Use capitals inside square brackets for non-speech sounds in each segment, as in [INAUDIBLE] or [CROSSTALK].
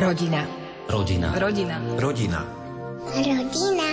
Rodina. Rodina. Rodina. Rodina. Rodina.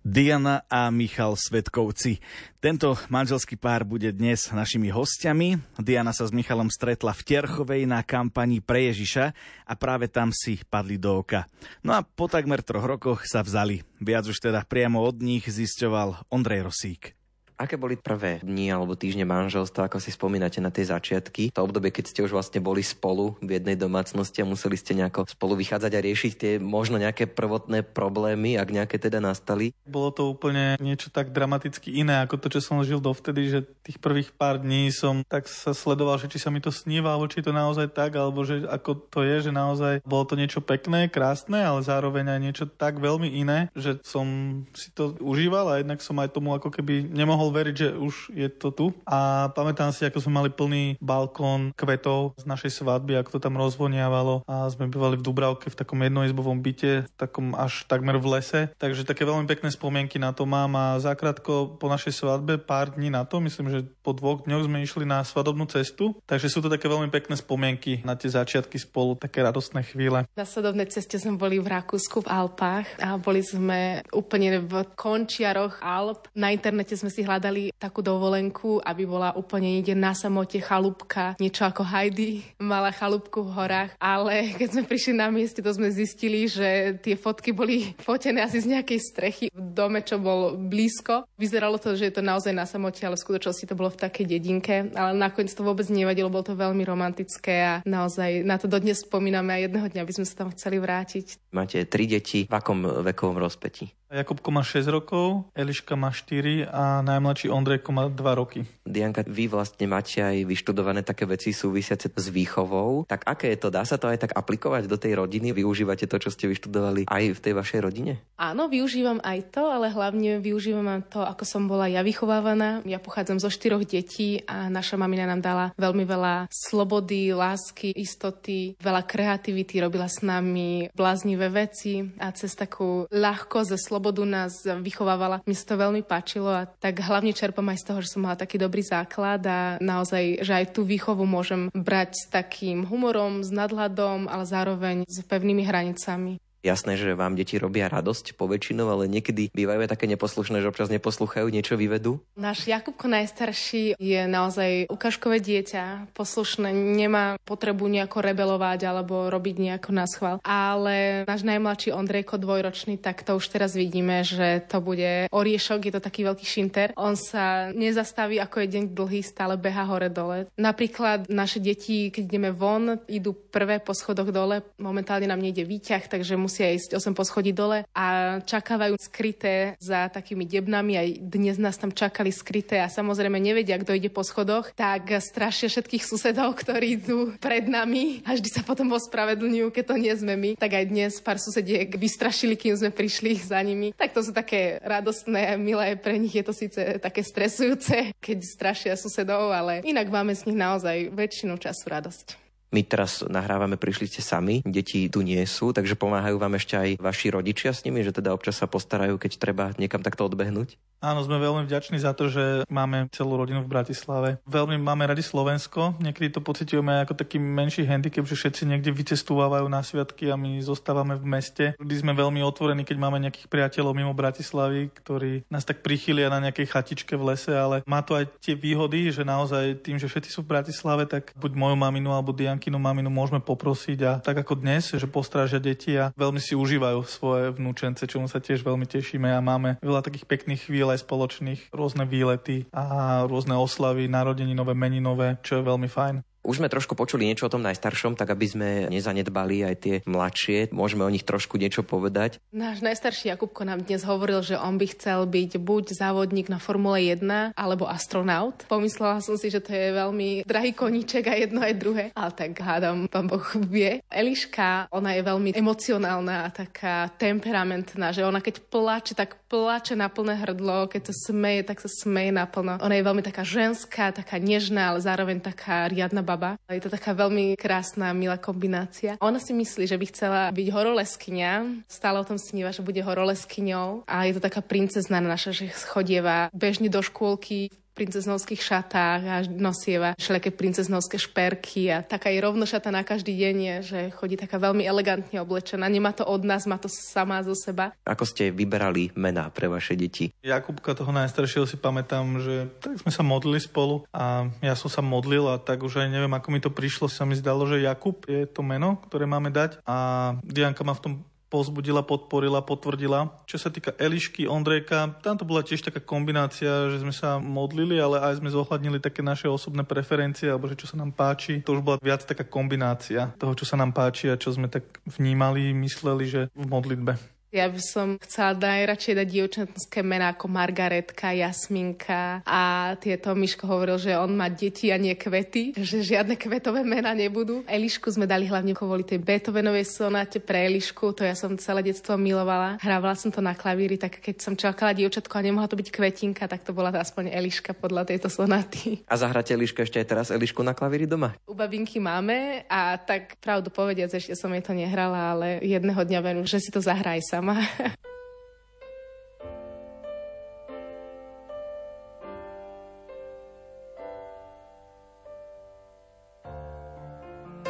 Diana a Michal Svetkovci. Tento manželský pár bude dnes našimi hostiami. Diana sa s Michalom stretla v Tierchovej na kampani pre Ježiša a práve tam si padli do oka. No a po takmer troch rokoch sa vzali. Viac už teda priamo od nich zisťoval Ondrej Rosík. Aké boli prvé dni alebo týždne manželstva, ako si spomínate na tie začiatky? To obdobie, keď ste už vlastne boli spolu v jednej domácnosti a museli ste nejako spolu vychádzať a riešiť tie možno nejaké prvotné problémy, ak nejaké teda nastali? Bolo to úplne niečo tak dramaticky iné ako to, čo som žil dovtedy, že tých prvých pár dní som tak sa sledoval, že či sa mi to sníva, alebo či je to naozaj tak, alebo že ako to je, že naozaj bolo to niečo pekné, krásne, ale zároveň aj niečo tak veľmi iné, že som si to užíval a jednak som aj tomu ako keby nemohol veriť, že už je to tu. A pamätám si, ako sme mali plný balkón kvetov z našej svadby, ako to tam rozvoniavalo a sme bývali v Dubravke v takom jednoizbovom byte, v takom až takmer v lese. Takže také veľmi pekné spomienky na to mám a zakrátko po našej svadbe, pár dní na to, myslím, že po dvoch dňoch sme išli na svadobnú cestu, takže sú to také veľmi pekné spomienky na tie začiatky spolu, také radostné chvíle. Na svadobnej ceste sme boli v Rakúsku v Alpách a boli sme úplne v končiaroch Alp. Na internete sme si hľadali hľadali takú dovolenku, aby bola úplne niekde na samote chalúbka, niečo ako Heidi [LAUGHS] mala chalúbku v horách, ale keď sme prišli na mieste, to sme zistili, že tie fotky boli [LAUGHS] fotené asi z nejakej strechy v dome, čo bol blízko. Vyzeralo to, že je to naozaj na samote, ale v skutočnosti to bolo v takej dedinke, ale nakoniec to vôbec nevadilo, bolo to veľmi romantické a naozaj na to dodnes spomíname a jedného dňa by sme sa tam chceli vrátiť. Máte tri deti, v akom vekovom rozpeti? Jakubko má 6 rokov, Eliška má 4 a najmladší Ondrejko má 2 roky. Dianka, vy vlastne máte aj vyštudované také veci súvisiace s výchovou. Tak aké je to? Dá sa to aj tak aplikovať do tej rodiny? Využívate to, čo ste vyštudovali aj v tej vašej rodine? Áno, využívam aj to, ale hlavne využívam to, ako som bola ja vychovávaná. Ja pochádzam zo štyroch detí a naša mamina nám dala veľmi veľa slobody, lásky, istoty, veľa kreativity, robila s nami bláznivé veci a cez takú ľahkosť a slobodu nás vychovávala. Mi sa to veľmi páčilo a tak hlavne čerpám aj z toho, že som mala taký dobrý základ a naozaj, že aj tú výchovu môžem brať s takým humorom, s nadhľadom, ale zároveň s pevnými hranicami. Jasné, že vám deti robia radosť po väčšinou, ale niekedy bývajú aj také neposlušné, že občas neposlúchajú, niečo vyvedú. Náš Jakubko najstarší je naozaj ukážkové dieťa, poslušné, nemá potrebu nejako rebelovať alebo robiť nejako na schvál. Ale náš najmladší Ondrejko dvojročný, tak to už teraz vidíme, že to bude oriešok, je to taký veľký šinter. On sa nezastaví, ako je deň dlhý, stále beha hore dole. Napríklad naše deti, keď ideme von, idú prvé po schodoch dole, momentálne nám nejde výťah, takže musia ísť 8 poschodí dole a čakávajú skryté za takými debnami. Aj dnes nás tam čakali skryté a samozrejme nevedia, kto ide po schodoch, tak strašia všetkých susedov, ktorí idú pred nami a vždy sa potom ospravedlňujú, keď to nie sme my. Tak aj dnes pár susediek vystrašili, kým sme prišli za nimi. Tak to sú také radostné, milé, pre nich je to síce také stresujúce, keď strašia susedov, ale inak máme z nich naozaj väčšinu času radosť. My teraz nahrávame, prišli ste sami, deti tu nie sú, takže pomáhajú vám ešte aj vaši rodičia s nimi, že teda občas sa postarajú, keď treba niekam takto odbehnúť? Áno, sme veľmi vďační za to, že máme celú rodinu v Bratislave. Veľmi máme radi Slovensko, niekedy to pociťujeme ako taký menší handicap, že všetci niekde vycestúvajú na sviatky a my zostávame v meste. Vždy sme veľmi otvorení, keď máme nejakých priateľov mimo Bratislavy, ktorí nás tak prichylia na nejakej chatičke v lese, ale má to aj tie výhody, že naozaj tým, že všetci sú v Bratislave, tak buď moju maminu alebo Diankinu maminu môžeme poprosiť a tak ako dnes, že postrážia deti a veľmi si užívajú svoje vnúčence, čomu sa tiež veľmi tešíme a máme veľa takých pekných chvíľ aj spoločných, rôzne výlety a rôzne oslavy, narodeninové, meninové, čo je veľmi fajn. Už sme trošku počuli niečo o tom najstaršom, tak aby sme nezanedbali aj tie mladšie. Môžeme o nich trošku niečo povedať. Náš najstarší Jakubko nám dnes hovoril, že on by chcel byť buď závodník na Formule 1 alebo astronaut. Pomyslela som si, že to je veľmi drahý koníček a jedno aj druhé, ale tak hádam, pán Boh vie. Eliška, ona je veľmi emocionálna a taká temperamentná, že ona keď plače, tak plače na plné hrdlo, keď sa smeje, tak sa smeje naplno. Ona je veľmi taká ženská, taká nežná, ale zároveň taká riadna baba. Je to taká veľmi krásna, milá kombinácia. Ona si myslí, že by chcela byť horoleskynia. Stále o tom sníva, že bude horoleskyňou. A je to taká princezná naša, že chodieva bežne do škôlky princeznovských šatách a nosieva všelijaké princeznovské šperky a taká je rovnošata na každý deň je, že chodí taká veľmi elegantne oblečená. Nemá to od nás, má to sama zo seba. Ako ste vyberali mená pre vaše deti? Jakubka toho najstaršieho si pamätám, že tak sme sa modlili spolu a ja som sa modlil a tak už aj neviem, ako mi to prišlo, sa mi zdalo, že Jakub je to meno, ktoré máme dať a Dianka ma v tom pozbudila, podporila, potvrdila. Čo sa týka Elišky, Ondrejka, tam to bola tiež taká kombinácia, že sme sa modlili, ale aj sme zohľadnili také naše osobné preferencie, alebo že čo sa nám páči. To už bola viac taká kombinácia toho, čo sa nám páči a čo sme tak vnímali, mysleli, že v modlitbe. Ja by som chcela najradšej dať dievčatské mená ako Margaretka, Jasminka a tieto Miško hovoril, že on má deti a nie kvety, že žiadne kvetové mená nebudú. Elišku sme dali hlavne kvôli tej Beethovenovej sonáte pre Elišku, to ja som celé detstvo milovala. Hrávala som to na klavíri, tak keď som čakala dievčatko a nemohla to byť kvetinka, tak to bola aspoň Eliška podľa tejto sonaty. A zahráte Elišku ešte aj teraz Elišku na klavíri doma? U babinky máme a tak pravdu povediac, ešte som jej to nehrala, ale jedného dňa verím, že si to zahraj sa sama. [LAUGHS]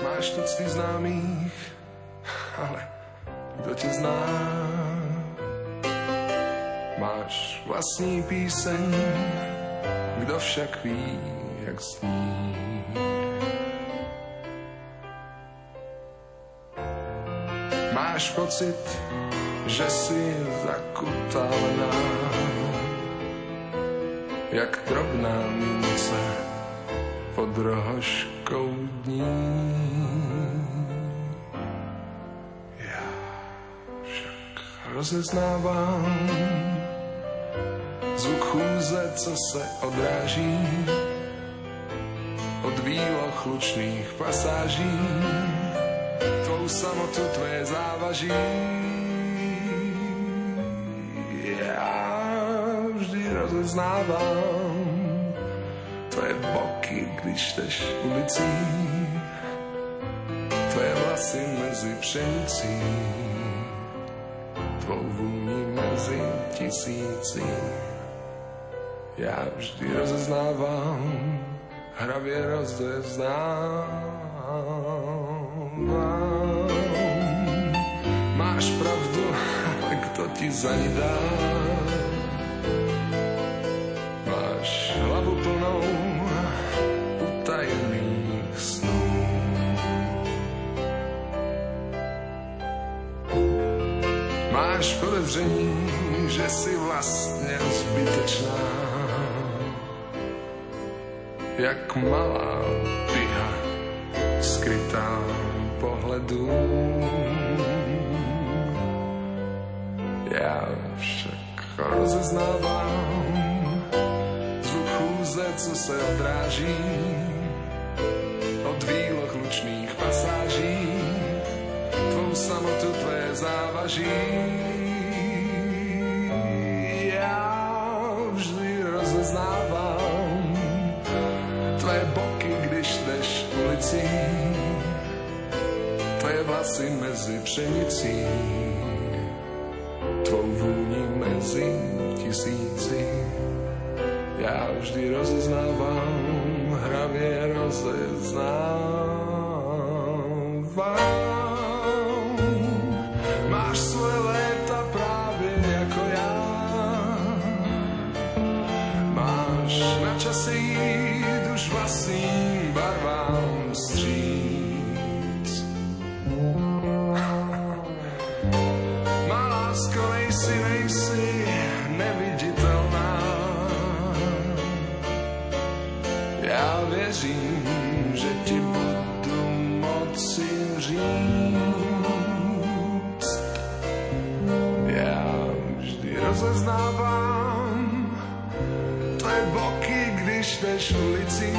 Máš tucty známých, ale kto ťa zná? Máš vlastní píseň, kdo však ví, jak sní. Máš pocit, že si zakutalená, jak drobná mince pod rohoškou dní. Rozeznávám zvuk chůze, co se odráží od výloh lučných pasáží, samotu tvé závaží rozeznávám tvoje boky, když jdeš ulicí, tvoje vlasy mezi pšenicí, tvou vůni mezi tisící. Já vždy rozeznávám, hravě rozeznávám. Máš pravdu, [LAUGHS] kto ti za ní dá? hlavu plnou utajených snů. Máš podezření, že si vlastně zbytečná, jak malá piha skrytá pohledu. Rozeznávám, co se odráží od výloh lučných pasáží, tvou samotu tvé závaží. Já vždy rozeznávam tvé boky, když jdeš ulicí, tvé vlasy mezi pšenicí, rozeznávam. Máš svoje léta práve ako ja. Máš na čase ísť už vlastným barvám stříc. Má lásko, nejsi, nejsi neviditeľná. Ja věřím, že ti budu moci říct. Já vždy rozeznávám tvé boky, když jdeš ulicí,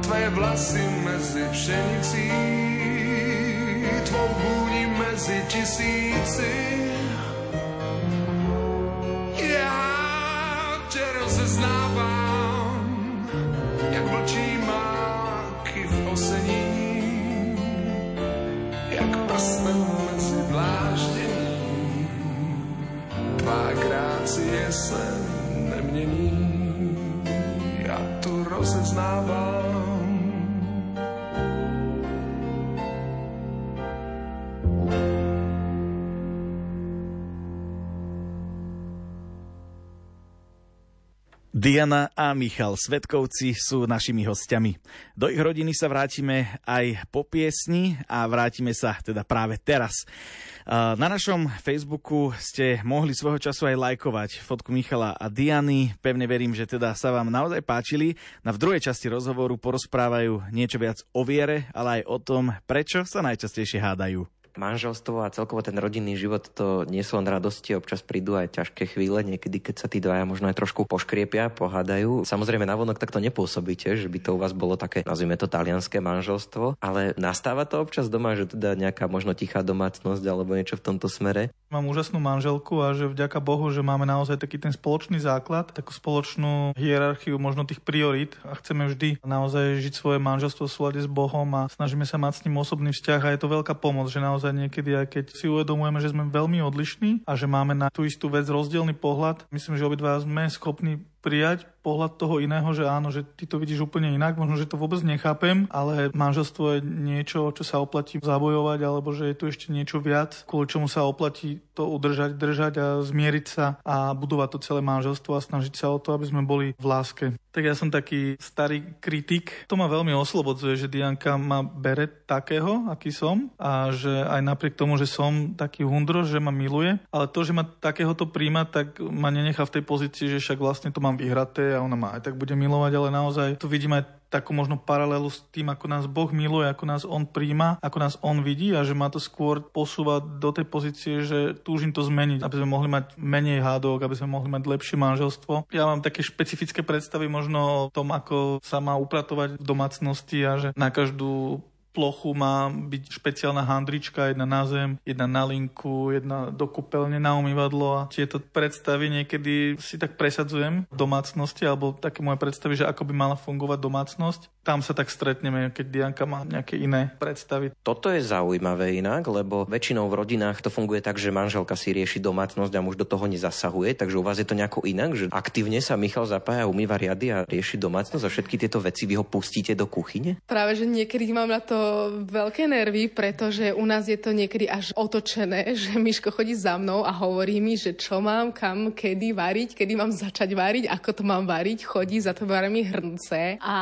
tvé vlasy mezi pšenicí, tvou vůni mezi tisíci. prstom medzi vláždením dvakrát si jesen nemění. Já tu rozeznávam Diana a Michal Svetkovci sú našimi hostiami. Do ich rodiny sa vrátime aj po piesni a vrátime sa teda práve teraz. Na našom Facebooku ste mohli svojho času aj lajkovať fotku Michala a Diany. Pevne verím, že teda sa vám naozaj páčili. Na v druhej časti rozhovoru porozprávajú niečo viac o viere, ale aj o tom, prečo sa najčastejšie hádajú manželstvo a celkovo ten rodinný život to nie sú len radosti, občas prídu aj ťažké chvíle, niekedy keď sa tí dvaja možno aj trošku poškriepia, pohádajú. Samozrejme navonok takto nepôsobíte, že by to u vás bolo také, nazvime to talianské manželstvo, ale nastáva to občas doma, že teda nejaká možno tichá domácnosť alebo niečo v tomto smere. Mám úžasnú manželku a že vďaka Bohu, že máme naozaj taký ten spoločný základ, takú spoločnú hierarchiu možno tých priorít a chceme vždy naozaj žiť svoje manželstvo v súlade s Bohom a snažíme sa mať s ním osobný vzťah a je to veľká pomoc, že naozaj niekedy aj keď si uvedomujeme, že sme veľmi odlišní a že máme na tú istú vec rozdielny pohľad, myslím, že obidva sme schopní prijať pohľad toho iného, že áno, že ty to vidíš úplne inak, možno, že to vôbec nechápem, ale manželstvo je niečo, čo sa oplatí zabojovať, alebo že je tu ešte niečo viac, kvôli čomu sa oplatí to udržať, držať a zmieriť sa a budovať to celé manželstvo a snažiť sa o to, aby sme boli v láske. Tak ja som taký starý kritik. To ma veľmi oslobodzuje, že Dianka ma bere takého, aký som a že aj napriek tomu, že som taký hundro, že ma miluje, ale to, že ma takéhoto príjma, tak ma nenechá v tej pozícii, že však vlastne to mám vyhraté a ona ma aj tak bude milovať, ale naozaj tu vidím aj takú možno paralelu s tým, ako nás Boh miluje, ako nás On príjma, ako nás On vidí a že ma to skôr posúva do tej pozície, že túžim to zmeniť, aby sme mohli mať menej hádok, aby sme mohli mať lepšie manželstvo. Ja mám také špecifické predstavy možno o tom, ako sa má upratovať v domácnosti a že na každú plochu má byť špeciálna handrička, jedna na zem, jedna na linku, jedna do kúpeľne na umývadlo a tieto predstavy niekedy si tak presadzujem v domácnosti alebo také moje predstavy, že ako by mala fungovať domácnosť. Tam sa tak stretneme, keď Dianka má nejaké iné predstavy. Toto je zaujímavé inak, lebo väčšinou v rodinách to funguje tak, že manželka si rieši domácnosť a muž do toho nezasahuje, takže u vás je to nejako inak, že aktívne sa Michal zapája, umýva riady a rieši domácnosť a všetky tieto veci vy ho pustíte do kuchyne? Práve, že niekedy mám na to veľké nervy, pretože u nás je to niekedy až otočené, [LAUGHS] že Miško chodí za mnou a hovorí mi, že čo mám, kam, kedy variť, kedy mám začať variť, ako to mám variť, chodí za to mi hrnce a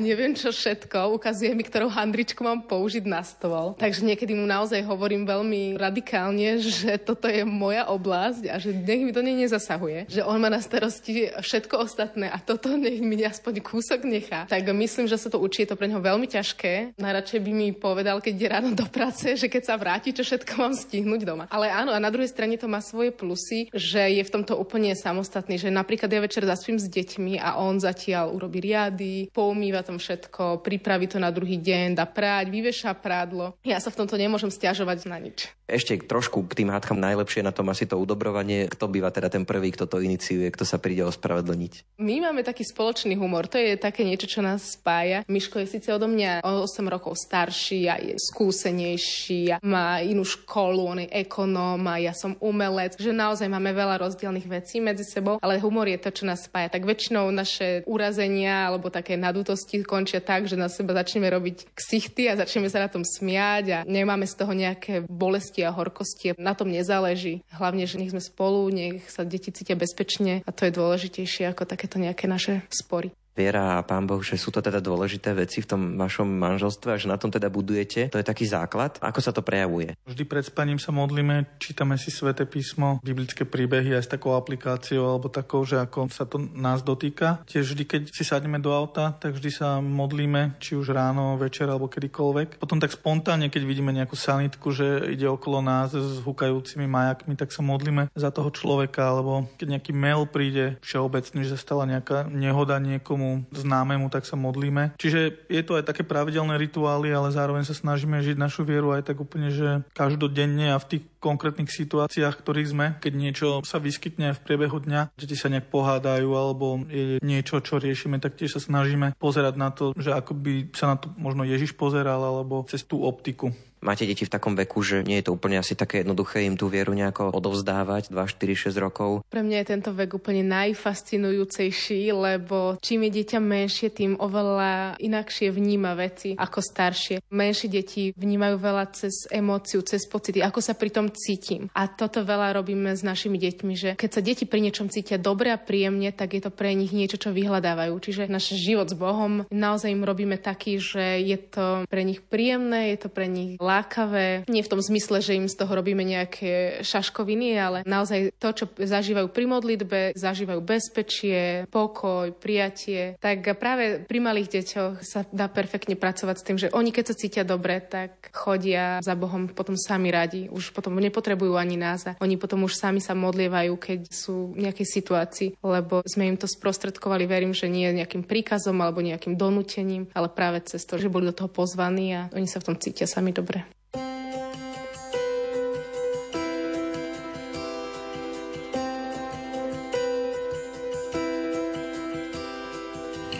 neviem čo všetko, ukazuje mi, ktorú handričku mám použiť na stôl. Takže niekedy mu naozaj hovorím veľmi radikálne, [LAUGHS] že toto je moja oblasť a že nech mi to nie nezasahuje. Že on má na starosti všetko ostatné a toto nech mi aspoň kúsok nechá. Tak myslím, že sa to učí, je to pre neho veľmi ťažké. Najradšej by mi povedal, keď ide ráno do práce, že keď sa vráti, čo všetko mám stihnúť doma. Ale áno, a na druhej strane to má svoje plusy, že je v tomto úplne samostatný, že napríklad ja večer zaspím s deťmi a on zatiaľ urobí riady, poumýva tam všetko, pripraví to na druhý deň, dá práť, vyveša prádlo. Ja sa v tomto nemôžem stiažovať na nič. Ešte trošku k tým hádkam najlepšie na tom asi to udobrovanie. Kto býva teda ten prvý, kto to iniciuje, kto sa príde ospravedlniť? My máme taký spoločný humor. To je také niečo, čo nás spája. Miško je síce odo mňa o 8 rokov starší a je skúsenejší a má inú školu, on je ekonóm a ja som umelec. Že naozaj máme veľa rozdielnych vecí medzi sebou, ale humor je to, čo nás spája. Tak väčšinou naše urazenia alebo také nadutosti končia tak, že na seba začneme robiť ksichty a začneme sa na tom smiať a nemáme z toho nejaké bolesti a horkosti. Na tom nezáleží. Hlavne, že nech sme spolu, nech sa deti cítia bezpečne a to je dôležitejšie ako takéto nejaké naše spory viera a pán Boh, že sú to teda dôležité veci v tom vašom manželstve a že na tom teda budujete. To je taký základ. Ako sa to prejavuje? Vždy pred spaním sa modlíme, čítame si sväté písmo, biblické príbehy aj s takou aplikáciou alebo takou, že ako sa to nás dotýka. Tiež vždy, keď si sadneme do auta, tak vždy sa modlíme, či už ráno, večer alebo kedykoľvek. Potom tak spontánne, keď vidíme nejakú sanitku, že ide okolo nás s hukajúcimi majakmi, tak sa modlíme za toho človeka, alebo keď nejaký mail príde všeobecný, že stala nejaká nehoda niekomu niekomu známemu, tak sa modlíme. Čiže je to aj také pravidelné rituály, ale zároveň sa snažíme žiť našu vieru aj tak úplne, že každodenne a v tých konkrétnych situáciách, ktorých sme, keď niečo sa vyskytne v priebehu dňa, že ti sa nejak pohádajú alebo je niečo, čo riešime, tak tiež sa snažíme pozerať na to, že ako by sa na to možno Ježiš pozeral alebo cez tú optiku. Máte deti v takom veku, že nie je to úplne asi také jednoduché im tú vieru nejako odovzdávať 2, 4, 6 rokov. Pre mňa je tento vek úplne najfascinujúcejší, lebo čím je dieťa menšie, tým oveľa inakšie vníma veci ako staršie. Menšie deti vnímajú veľa cez emóciu, cez pocity, ako sa pri tom cítim. A toto veľa robíme s našimi deťmi, že keď sa deti pri niečom cítia dobre a príjemne, tak je to pre nich niečo, čo vyhľadávajú. Čiže náš život s Bohom naozaj im robíme taký, že je to pre nich príjemné, je to pre nich lákavé. Nie v tom zmysle, že im z toho robíme nejaké šaškoviny, ale naozaj to, čo zažívajú pri modlitbe, zažívajú bezpečie, pokoj, prijatie. Tak práve pri malých deťoch sa dá perfektne pracovať s tým, že oni keď sa cítia dobre, tak chodia za Bohom potom sami radi. Už potom nepotrebujú ani nás a oni potom už sami sa modlievajú, keď sú v nejakej situácii, lebo sme im to sprostredkovali, verím, že nie nejakým príkazom alebo nejakým donútením, ale práve cez to, že boli do toho pozvaní a oni sa v tom cítia sami dobre.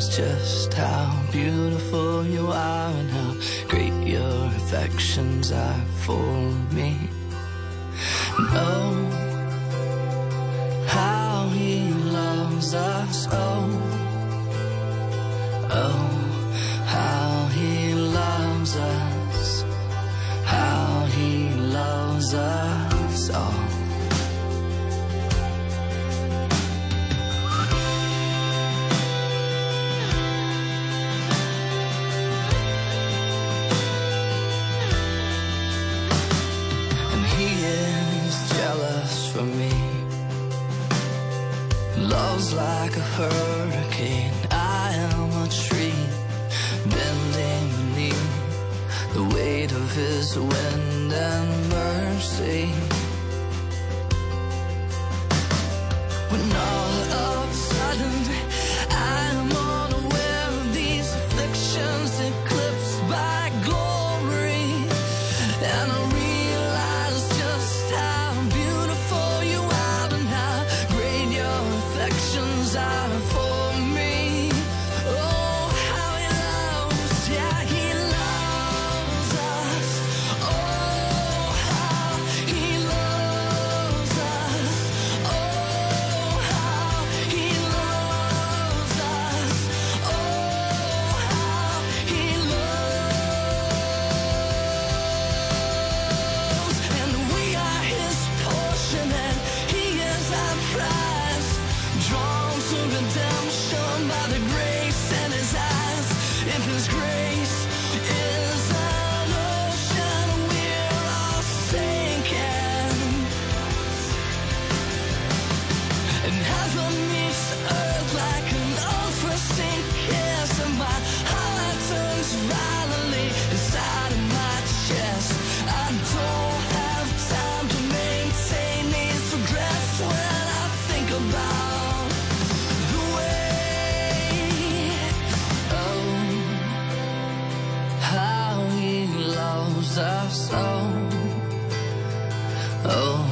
just how beautiful you are and how great your affections are for me. And oh, how he loves us, oh, oh, how he loves us, how he loves us all. Oh,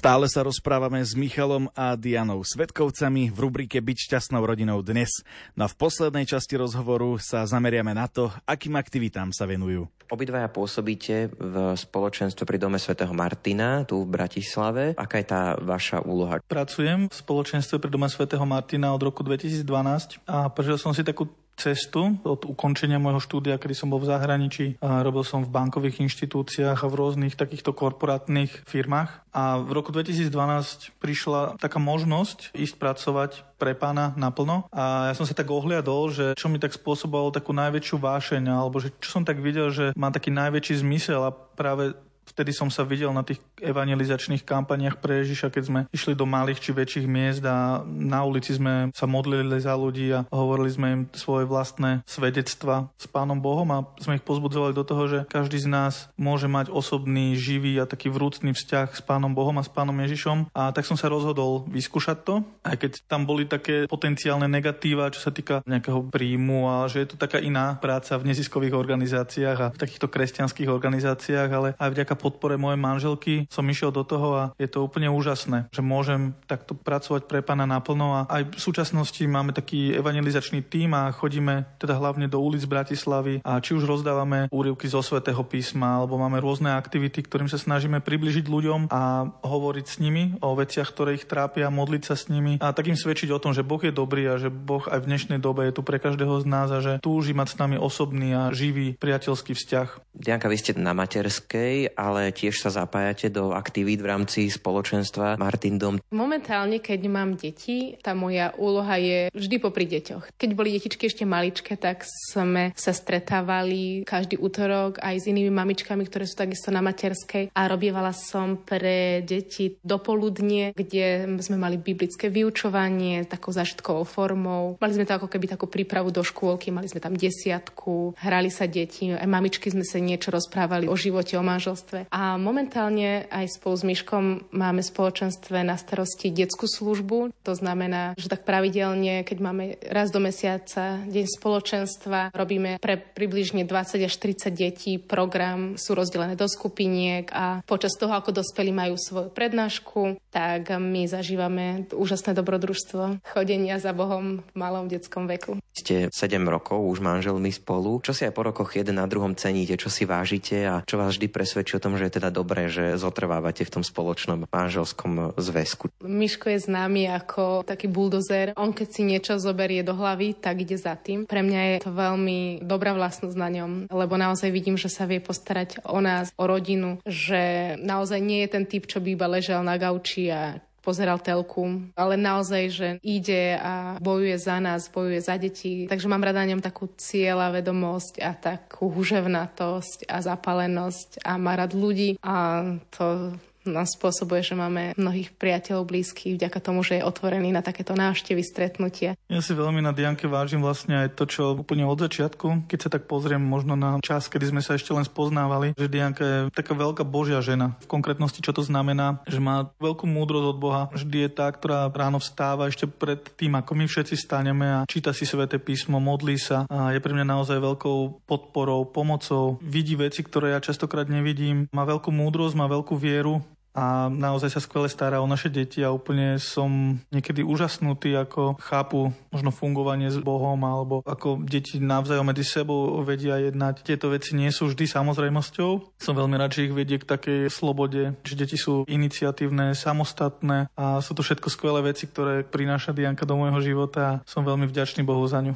Stále sa rozprávame s Michalom a Dianou Svetkovcami v rubrike Byť šťastnou rodinou dnes. No a v poslednej časti rozhovoru sa zameriame na to, akým aktivitám sa venujú. Obidvaja pôsobíte v spoločenstve pri Dome svätého Martina tu v Bratislave. Aká je tá vaša úloha? Pracujem v spoločenstve pri Dome svätého Martina od roku 2012 a prežil som si takú cestu od ukončenia môjho štúdia, kedy som bol v zahraničí. Robil som v bankových inštitúciách a v rôznych takýchto korporátnych firmách. A v roku 2012 prišla taká možnosť ísť pracovať pre pána naplno. A ja som sa tak ohliadol, že čo mi tak spôsobovalo takú najväčšiu vášeň, alebo že čo som tak videl, že má taký najväčší zmysel a práve vtedy som sa videl na tých evangelizačných kampaniach pre Ježiša, keď sme išli do malých či väčších miest a na ulici sme sa modlili za ľudí a hovorili sme im svoje vlastné svedectva s Pánom Bohom a sme ich pozbudzovali do toho, že každý z nás môže mať osobný, živý a taký vrúcný vzťah s Pánom Bohom a s Pánom Ježišom. A tak som sa rozhodol vyskúšať to, aj keď tam boli také potenciálne negatíva, čo sa týka nejakého príjmu a že je to taká iná práca v neziskových organizáciách a v takýchto kresťanských organizáciách, ale aj vďaka podpore mojej manželky som išiel do toho a je to úplne úžasné, že môžem takto pracovať pre pána naplno a aj v súčasnosti máme taký evangelizačný tím a chodíme teda hlavne do ulic Bratislavy a či už rozdávame úryvky zo svätého písma alebo máme rôzne aktivity, ktorým sa snažíme približiť ľuďom a hovoriť s nimi o veciach, ktoré ich trápia, modliť sa s nimi a takým svedčiť o tom, že Boh je dobrý a že Boh aj v dnešnej dobe je tu pre každého z nás a že túži mať s nami osobný a živý priateľský vzťah. Dianka, vy ste na materskej a ale tiež sa zapájate do aktivít v rámci spoločenstva Martin Dom. Momentálne, keď mám deti, tá moja úloha je vždy popri deťoch. Keď boli detičky ešte maličké, tak sme sa stretávali každý útorok aj s inými mamičkami, ktoré sú takisto na materskej a robievala som pre deti dopoludnie, kde sme mali biblické vyučovanie takou zažitkovou formou. Mali sme to ako keby takú prípravu do škôlky, mali sme tam desiatku, hrali sa deti, aj mamičky sme sa niečo rozprávali o živote, o manželstve spoločenstve. A momentálne aj spolu s Myškom máme spoločenstve na starosti detskú službu. To znamená, že tak pravidelne, keď máme raz do mesiaca deň spoločenstva, robíme pre približne 20 až 30 detí program, sú rozdelené do skupiniek a počas toho, ako dospelí majú svoju prednášku, tak my zažívame úžasné dobrodružstvo chodenia za Bohom v malom detskom veku. Ste 7 rokov už manželmi spolu. Čo si aj po rokoch jeden na druhom ceníte, čo si vážite a čo vás vždy presvedčí o tom, že je teda dobré, že zotrvávate v tom spoločnom manželskom zväzku? Miško je známy ako taký buldozer. On keď si niečo zoberie do hlavy, tak ide za tým. Pre mňa je to veľmi dobrá vlastnosť na ňom, lebo naozaj vidím, že sa vie postarať o nás, o rodinu, že naozaj nie je ten typ, čo by iba ležal na gauči a pozeral telku, ale naozaj, že ide a bojuje za nás, bojuje za deti. Takže mám rada ňom takú cieľa, vedomosť a takú huževnatosť a zapalenosť a má rád ľudí a to nás spôsobuje, že máme mnohých priateľov blízkych vďaka tomu, že je otvorený na takéto návštevy, stretnutia. Ja si veľmi na Dianke vážim vlastne aj to, čo úplne od začiatku, keď sa tak pozriem možno na čas, kedy sme sa ešte len spoznávali, že Dianka je taká veľká božia žena. V konkrétnosti, čo to znamená, že má veľkú múdrosť od Boha. Vždy je tá, ktorá ráno vstáva ešte pred tým, ako my všetci staneme a číta si sväté písmo, modlí sa a je pre mňa naozaj veľkou podporou, pomocou. Vidí veci, ktoré ja častokrát nevidím. Má veľkú múdrosť, má veľkú vieru a naozaj sa skvele stará o naše deti a úplne som niekedy úžasnutý, ako chápu možno fungovanie s Bohom alebo ako deti navzájom medzi sebou vedia jednať. Tieto veci nie sú vždy samozrejmosťou. Som veľmi rád, že ich vedie k takej slobode, že deti sú iniciatívne, samostatné a sú to všetko skvelé veci, ktoré prináša Dianka do môjho života a som veľmi vďačný Bohu za ňu.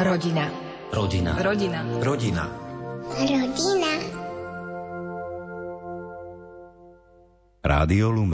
Rodina. Rodina. Rodina. Rodina. Rodina. Rádio.